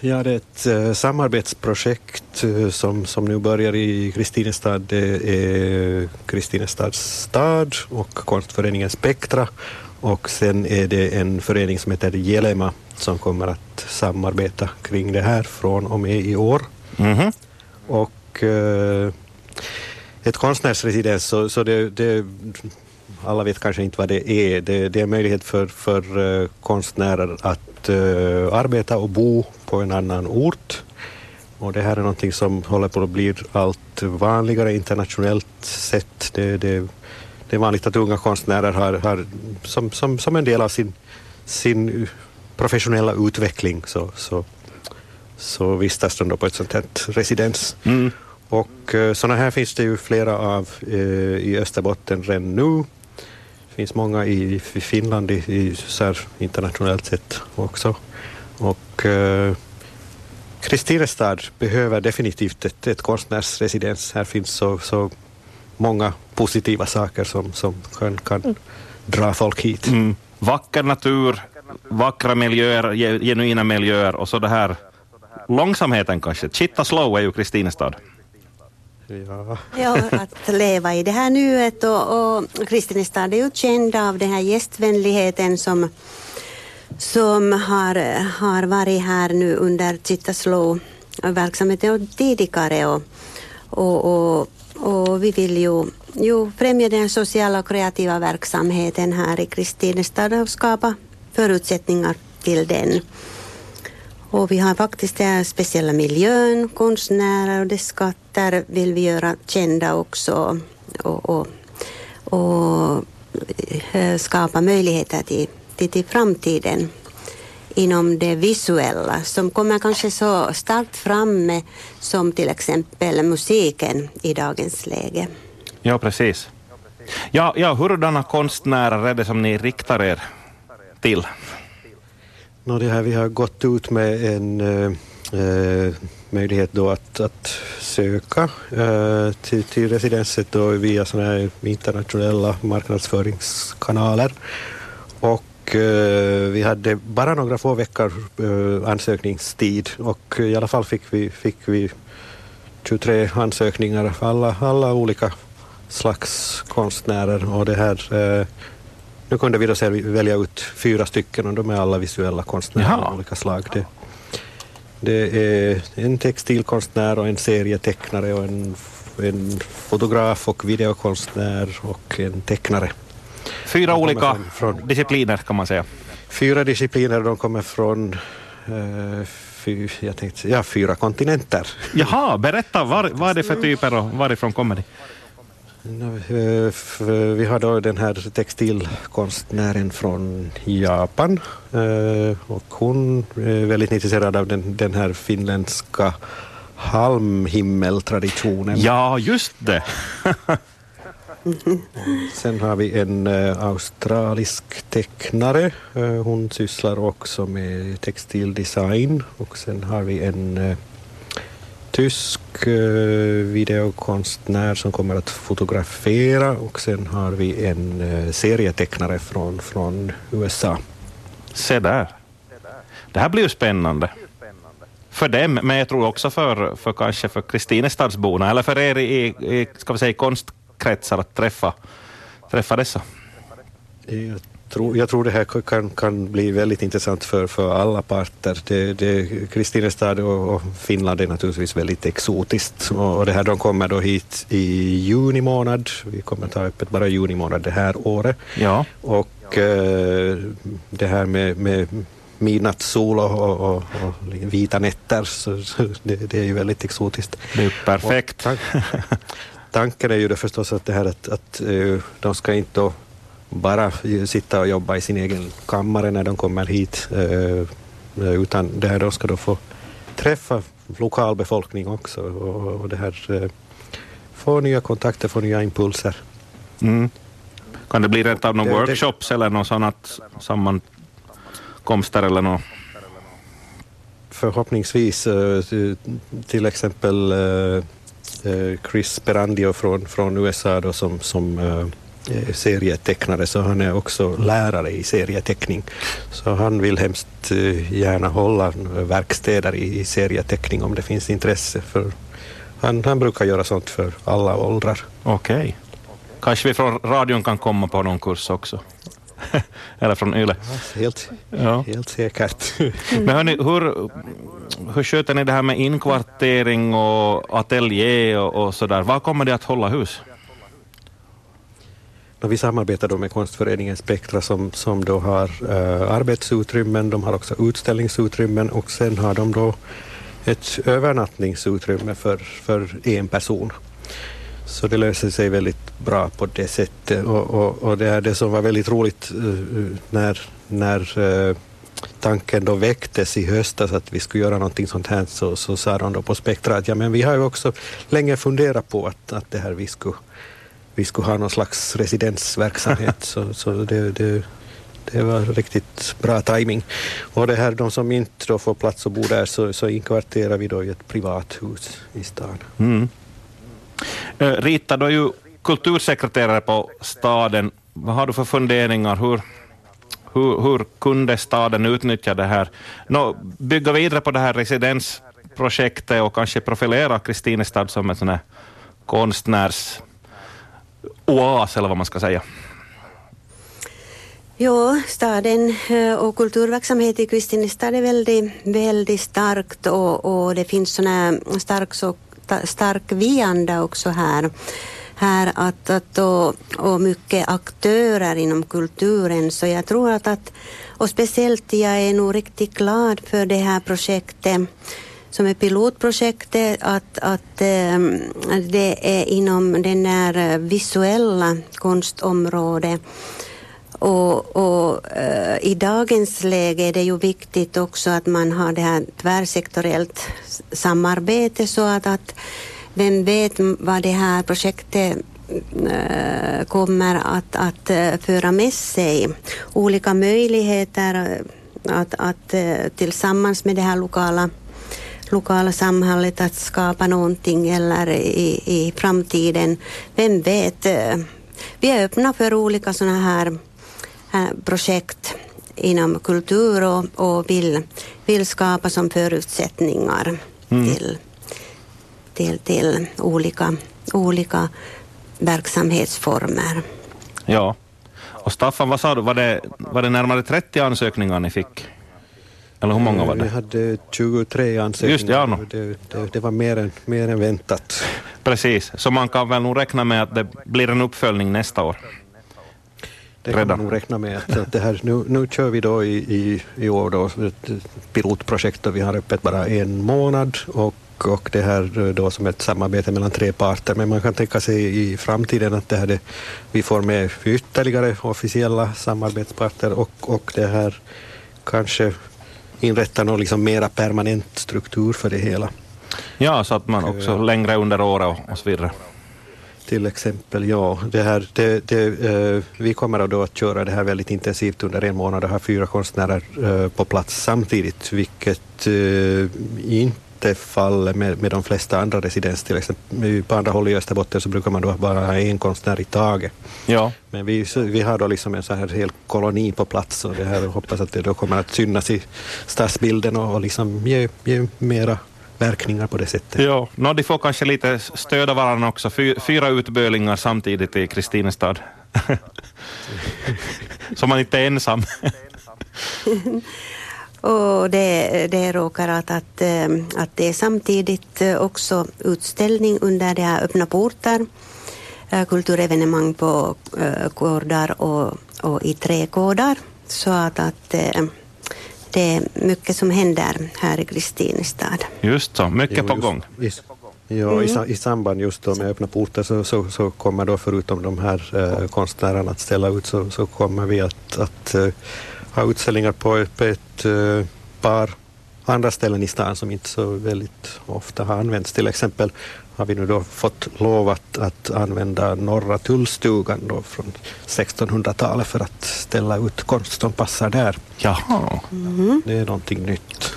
Ja, det är ett uh, samarbetsprojekt uh, som, som nu börjar i Kristinestad. Det är Kristinestads stad och konstföreningen Spektra och sen är det en förening som heter Jelema som kommer att samarbeta kring det här från och med i år. Mm -hmm. Och uh, ett konstnärsresidens, så, så det, det, alla vet kanske inte vad det är. Det, det är en möjlighet för, för konstnärer att uh, arbeta och bo på en annan ort. Och det här är någonting som håller på att bli allt vanligare internationellt sett. Det, det, det är vanligt att unga konstnärer har, har som, som, som en del av sin, sin professionella utveckling så, så, så vistas de då på ett sånt här residens. Mm. Och uh, sådana här finns det ju flera av uh, i Österbotten redan nu. Det finns många i, Finland i, i så här, internationellt sett också. Och uh, Kristinestad behöver definitivt ett, ett konstnärsresidens. Här finns så, så många positiva saker som, som kan, kan mm. dra folk hit. Mm. Vacker natur, vackra miljöer, genuina miljöer och så det här långsamheten kanske. Chitta slow är ju Kristinestad. Ja. ja, att leva i det här nuet och, och Kristinestad är ju känd av den här gästvänligheten som, som har, har varit här nu under Chitta slow verksamheten tidigare och, och, och, och vi vill ju, ju främja den sociala och kreativa verksamheten här i Kristinestad och skapa förutsättningar till den. Och vi har faktiskt den speciella miljön, konstnärer och dess skatter vill vi göra kända också och, och, och eh, skapa möjligheter till, till, till framtiden inom det visuella som kommer kanske så starkt framme som till exempel musiken i dagens läge. Ja, precis. Ja, ja, hurdana konstnärer är det som ni riktar er till? No, det här, vi har gått ut med en eh, eh, möjlighet då att, att söka eh, till, till residenset då via såna här internationella marknadsföringskanaler. Och eh, vi hade bara några få veckor eh, ansökningstid. Och i alla fall fick vi, fick vi 23 ansökningar för alla, alla olika slags konstnärer. Och det här nu kunde vi då välja ut fyra stycken och de är alla visuella konstnärer av olika slag. Det, det är en textilkonstnär och en serietecknare och en, en fotograf och videokonstnär och en tecknare. Fyra olika från, från, discipliner kan man säga. Fyra discipliner, de kommer från uh, fy, jag tänkte, ja, fyra kontinenter. Jaha, berätta, var, vad är det för typer och varifrån kommer de? Vi har då den här textilkonstnären från Japan eh, och hon är väldigt intresserad av den, den här finländska halmhimmeltraditionen. Ja, just det. Sen har vi en uh, australisk tecknare. Hon sysslar också med textildesign och sen har vi en tysk eh, videokonstnär som kommer att fotografera och sen har vi en eh, serietecknare från, från USA. Se där. Det här blir ju spännande. För dem, men jag tror också för, för kanske för Kristinestadsborna eller för er i, i ska vi säga, konstkretsar att träffa, träffa dessa. Jag tror, jag tror det här kan, kan bli väldigt intressant för, för alla parter. Det, det, Kristinestad och, och Finland är naturligtvis väldigt exotiskt och det här, de kommer då hit i juni månad. Vi kommer ta öppet bara juni månad det här året. Ja. Och eh, det här med, med midnattssol och, och, och, och, vita nätter, så, så det, det, är ju väldigt exotiskt. Det är perfekt. Tank, tanken är ju det förstås att, det här att, att uh, de ska inte bara sitta och jobba i sin egen kammare när de kommer hit, eh, utan det här de ska då få träffa lokalbefolkning också och, och det här, eh, få nya kontakter, få nya impulser. Mm. Kan det bli rent av någon workshops det, eller någon sådant sammankomster eller något? Förhoppningsvis, eh, till exempel Chris Perandio från, från USA då, som, som serietecknare så han är också lärare i serieteckning. Så han vill hemskt eh, gärna hålla verkstäder i, i serieteckning om det finns intresse. För han, han brukar göra sånt för alla åldrar. Okej. Okay. Kanske vi från radion kan komma på någon kurs också? Eller från YLE? Ja, helt, ja. helt säkert. Men hörni, hur, hur sköter ni det här med inkvartering och ateljé och, och sådär? Var kommer det att hålla hus? Vi samarbetar då med konstföreningen Spektra som, som då har uh, arbetsutrymmen, de har också utställningsutrymmen och sen har de då ett övernattningsutrymme för, för en person. Så det löser sig väldigt bra på det sättet och, och, och det är det som var väldigt roligt uh, när, när uh, tanken då väcktes i höstas att vi skulle göra någonting sånt här så, så sa de då på Spektra att ja, men vi har ju också länge funderat på att, att det här vi skulle, vi skulle ha någon slags residensverksamhet så, så det, det, det var riktigt bra timing. Och det här, de som inte då får plats att bo där så, så inkvarterar vi då i ett privat hus i stan. Mm. Eh, Rita, du är ju kultursekreterare på staden. Vad har du för funderingar? Hur, hur, hur kunde staden utnyttja det här? Nå, bygga vidare på det här residensprojektet och kanske profilera Kristinestad som en sån här konstnärs oas, eller vad man ska säga. Ja, staden eh, och kulturverksamhet i Kristinestad är väldigt, väldigt starkt och, och det finns sån här stark, så, stark vi-anda också här. Här att, att och, och mycket aktörer inom kulturen. Så jag tror att, att och speciellt jag är nog riktigt glad för det här projektet som är pilotprojektet att, att ehm, det är inom den här eh, visuella konstområdet och, och äh, i dagens läge är det ju viktigt också att man har det här tvärsektoriellt samarbete så att, att vem vet vad det här projektet eh, kommer att, att föra med sig. Olika möjligheter att, att tillsammans med det här lokala lokala samhället att skapa någonting eller i, i framtiden. Vem vet? Vi är öppna för olika sådana här, projekt inom kultur och, och vill, vill skapa som förutsättningar mm. till, till, till olika, olika verksamhetsformer. Ja. Och Staffan, vad sa du, var det, var det närmare 30 ansökningar ni fick? Eller hur många var det? Vi hade 23 ansökningar. Just ja, no. det, det, det, var mer än, mer än väntat. Precis, så man kan väl nog räkna med att det blir en uppföljning nästa år? Det kan man nog räkna med. Att, att det här, nu, nu kör vi då i, i, i år då ett pilotprojekt och vi har öppet bara en månad och och det här då som ett samarbete mellan tre parter. Men man kan tänka sig i framtiden att det här det, vi får med ytterligare officiella samarbetsparter och, och det här kanske inrätta någon liksom mera permanent struktur för det hela. Ja, så att man också längre under året och, och så vidare. Till exempel, ja. Det här, det, det, uh, vi kommer då att köra det här väldigt intensivt under en månad och ha fyra konstnärer uh, på plats samtidigt, vilket inte inte faller med, med de flesta andra residens. Till exempel på andra håll i Österbotten så brukar man då bara ha en konstnär i taget. Ja. Men vi, vi har då liksom en så här hel koloni på plats och det här hoppas att det då kommer att synas i stadsbilden och, och liksom ge, ge mera verkningar på det sättet. Ja, no, de får kanske lite stöd av varandra också. Fy, fyra utbölingar samtidigt i Kristinestad. så man inte är ensam. Och det, det råkar att, att, eh, att det är samtidigt eh, också utställning under de här öppna portar, eh, kulturevenemang på gårdar och, och i trädgårdar. Så att, att det är mycket som händer här i Kristinestad. Just så, mycket jo, på gång. Just, ja, mm. i, i, samband just då med öppna portar så, så, så, kommer då förutom de här eh, konstnärerna att ställa ut så, så kommer vi att, att eh, ha utställningar på uh, par andra ställen i stan som inte så väldigt ofta har använts. Till exempel har vi nu då fått lov att, att använda Norra tullstugan då från 1600-talet för att ställa ut konst som passar där. Jaha. Mm. Det är någonting nytt.